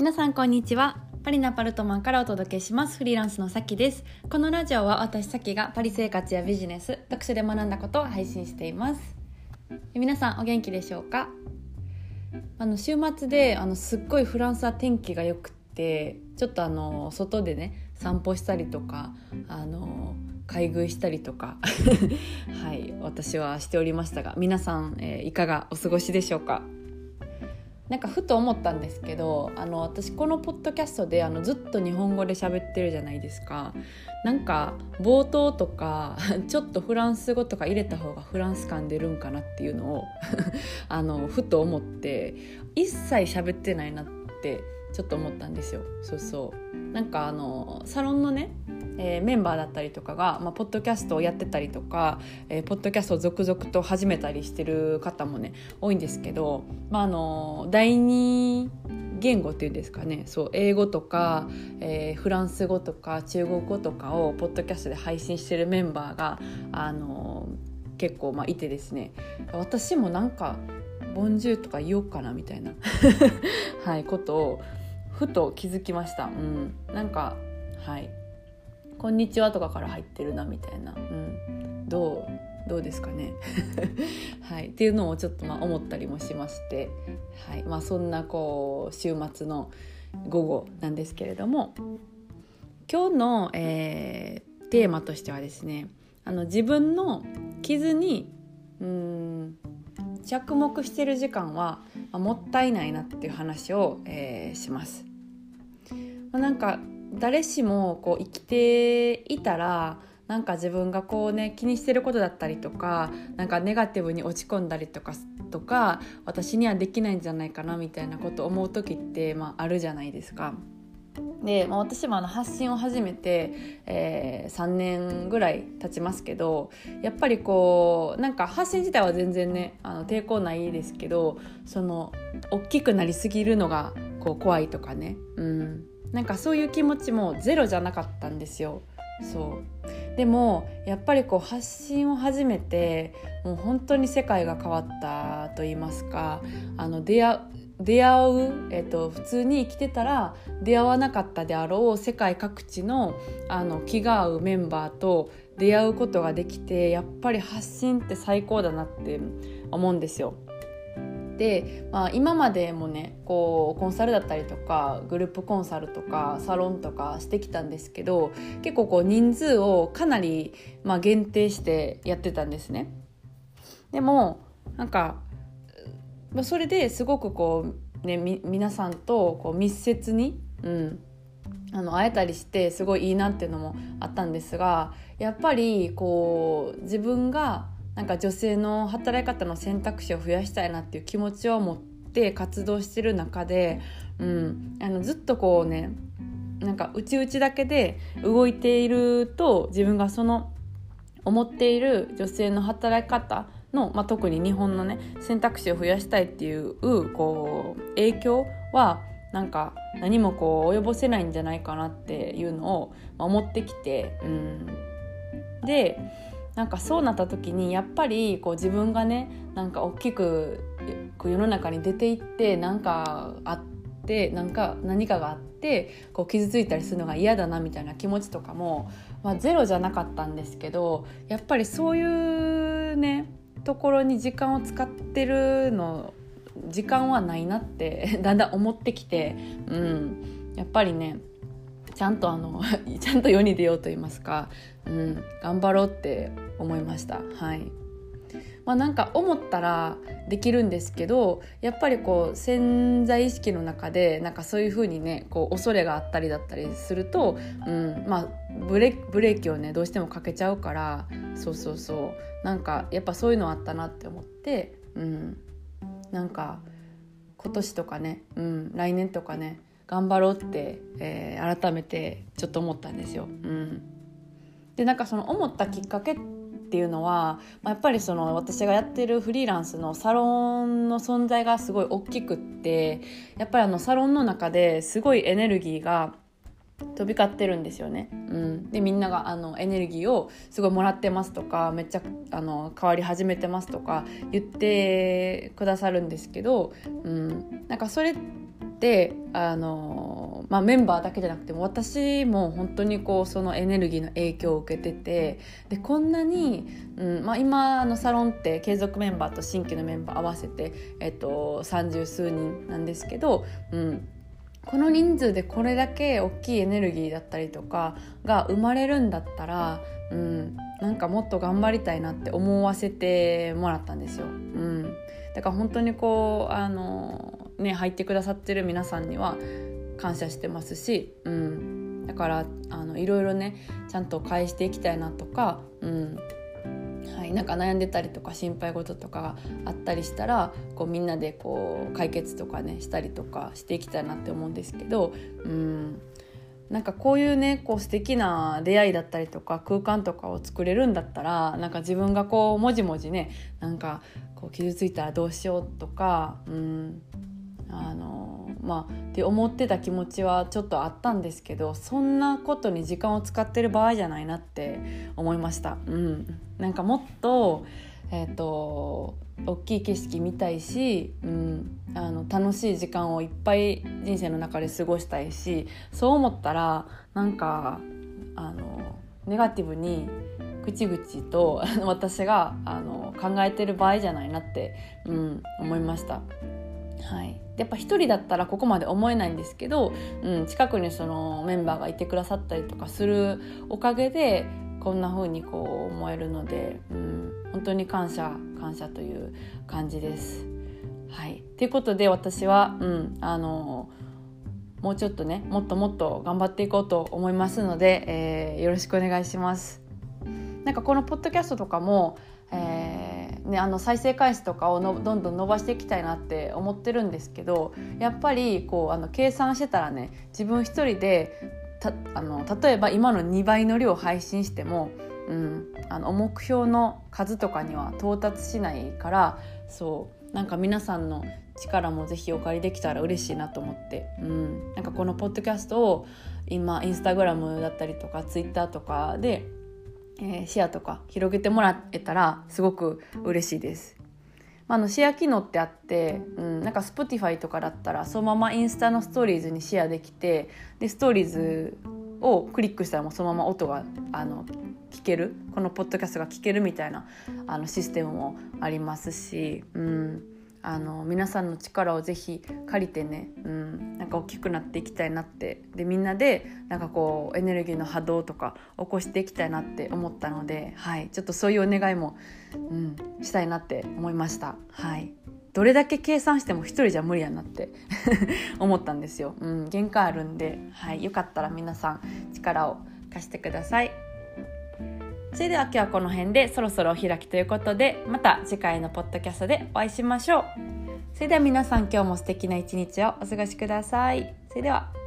皆さんこんにちは。パリナパルトマンからお届けします。フリーランスのさきです。このラジオは私さきがパリ生活やビジネス読書で学んだことを配信しています。皆さんお元気でしょうか？あの週末であのすっごいフランスは天気が良くてちょっとあの外でね散歩したりとかあの買い食いしたりとか。はい私はしておりましたが皆さん、えー、いかがお過ごしでしょうか？なんかふと思ったんですけどあの私このポッドキャストであのずっと日本語で喋ってるじゃないですか。なんか冒頭とかちょっとフランス語とか入れた方がフランス感出るんかなっていうのを あのふと思って一切喋ってないなってちょっと思ったんですよ。そうそう。なんかあのサロンのねえー、メンバーだったりとかが、まあ、ポッドキャストをやってたりとか、えー、ポッドキャストを続々と始めたりしてる方もね多いんですけど、まあ、あの第二言語っていうんですかね。そう英語とか、えー、フランス語とか中国語とかをポッドキャストで配信してるメンバーがあの結構まあいてですね。私もなんか「ボンジュー」とか言おうかなみたいな はいことをふと気づきました。うん、なんかはい。こんにちは」とかから入ってるなみたいな、うん、どうどうですかね、はい、っていうのをちょっとまあ思ったりもしまして、はい。まあ、そんなこう週末の午後なんですけれども。今日の、えー、テーマとしてはですね。あの自分の傷にうん着目してる時間は、まあ、もったいないなっていう話を、えー、します。まあ、なんか誰しもこう生きていたらなんか自分がこうね気にしてることだったりとかなんかネガティブに落ち込んだりとかとか私にはできないんじゃないかなみたいなことを思う時って、まあ、あるじゃないですか。で、まあ、私もあの発信を始めて、えー、3年ぐらい経ちますけどやっぱりこうなんか発信自体は全然ねあの抵抗ないですけどその大きくなりすぎるのがこう怖いとかね、うん、なんかそういう気持ちもゼロじゃなかったんですよそうでもやっぱりこう発信を始めてもう本当に世界が変わったと言いますかあの出会出会う、えっと、普通に生きてたら出会わなかったであろう世界各地のあの気が合うメンバーと出会うことができてやっぱり発信って最高だなって思うんですよ。で、まあ、今までもねこうコンサルだったりとかグループコンサルとかサロンとかしてきたんですけど結構こう人数をかなり、まあ、限定してやってたんですね。でもなんか、まあ、それですごくこう、ね、み皆さんとこう密接に、うん、あの会えたりしてすごいいいなっていうのもあったんですがやっぱりこう自分がなんか女性の働き方の選択肢を増やしたいなっていう気持ちを持って活動してる中で、うん、あのずっとこうねなんか内々だけで動いていると自分がその思っている女性の働き方の、まあ、特に日本のね選択肢を増やしたいっていうこう影響はなんか何もこう及ぼせないんじゃないかなっていうのを思ってきて、うん、でなんかそうなった時にやっぱりこう自分がねなんか大きく世の中に出ていってなんかあってなんか何かがあってこう傷ついたりするのが嫌だなみたいな気持ちとかも、まあ、ゼロじゃなかったんですけどやっぱりそういうねところに時間を使ってるの時間はないなってだんだん思ってきて、うん、やっぱりねちゃんとあの ちゃんと世に出ようと言いますか、うん、頑張ろうって思いました。はい。まあ、なんか思ったらできるんですけどやっぱりこう潜在意識の中でなんかそういう風にねこう恐れがあったりだったりすると、うんまあ、ブレブレーキをねどうしてもかけちゃうからそうそうそう。なんかやっぱそういうのあったなって思って、うん、なんか今年とかね、うん、来年とかね頑張ろうって、えー、改めてちょっと思ったんですよ。うん。でなんかその思ったきっかけっていうのは、まあ、やっぱりその私がやってるフリーランスのサロンの存在がすごい大きくってやっぱりあのサロンの中ですごいエネルギーが飛び交ってるんですよね、うん、でみんながあのエネルギーをすごいもらってますとかめっちゃあの変わり始めてますとか言ってくださるんですけど、うん、なんかそれっであの、まあ、メンバーだけじゃなくても私も本当にこうそのエネルギーの影響を受けててでこんなに、うんまあ、今のサロンって継続メンバーと新規のメンバー合わせて、えっと、30数人なんですけど、うん、この人数でこれだけ大きいエネルギーだったりとかが生まれるんだったら、うん、なんかもっと頑張りたいなって思わせてもらったんですよ。うん、だから本当にこうあのね入ってくださってる皆さんには感謝してますし、うん、だからあのいろいろねちゃんと返していきたいなとか、うん。はい、なんか悩んでたりとか心配事とかがあったりしたらこうみんなでこう解決とかねしたりとかしていきたいなって思うんですけど、うん、なんかこういうねこう素敵な出会いだったりとか空間とかを作れるんだったらなんか自分がこうもじもじねなんかこう傷ついたらどうしようとか、うん、あのまあって思ってた気持ちはちょっとあったんですけどそんなことに時間を使ってる場合じゃないなって思いました。うん、なんかもっとえーと、大きい景色見たいし、うん、あの楽しい時間をいっぱい人生の中で過ごしたいしそう思ったらなんかあのネガティブにぐちぐちと 私があの考えてる場合じゃないなって、うん、思いました。はい、やっぱ一人だったらここまで思えないんですけど、うん、近くにそのメンバーがいてくださったりとかするおかげでこんな風にこう思えるので、うん、本当に感謝感謝という感じです。はい、ということで私は、うん、あのもうちょっとねもっともっと頑張っていこうと思いますので、えー、よろしくお願いします。なんかこのポッドキャストとかも、えーね、あの再生回数とかをのどんどん伸ばしていきたいなって思ってるんですけどやっぱりこうあの計算してたらね自分一人でたあの例えば今の2倍の量配信しても、うん、あの目標の数とかには到達しないからそうなんか皆さんの力もぜひお借りできたら嬉しいなと思って、うん、なんかこのポッドキャストを今インスタグラムだったりとかツイッターとかで、えー、シェアとか広げてもらえたらすごく嬉しいです。まあ、のシェア機能ってあって、うん、なんか Spotify とかだったらそのままインスタのストーリーズにシェアできてでストーリーズをクリックしたらもうそのまま音があの聞けるこのポッドキャストが聞けるみたいなあのシステムもありますし、うん、あの皆さんの力をぜひ借りてね、うん、なんか大きくなっていきたいなって。でみんなでなんかこうエネルギーの波動とか起こしていきたいなって思ったので、はい、ちょっとそういうお願いも、うん、したいなって思いました。はい。どれだけ計算しても一人じゃ無理やなって 思ったんですよ、うん、限界あるんで、はい、よかったら皆さん力を貸してくださいそれでは今日はこの辺でそろそろお開きということでまた次回のポッドキャストでお会いしましょう。それでは皆さん今日も素敵な一日をお過ごしください。それでは。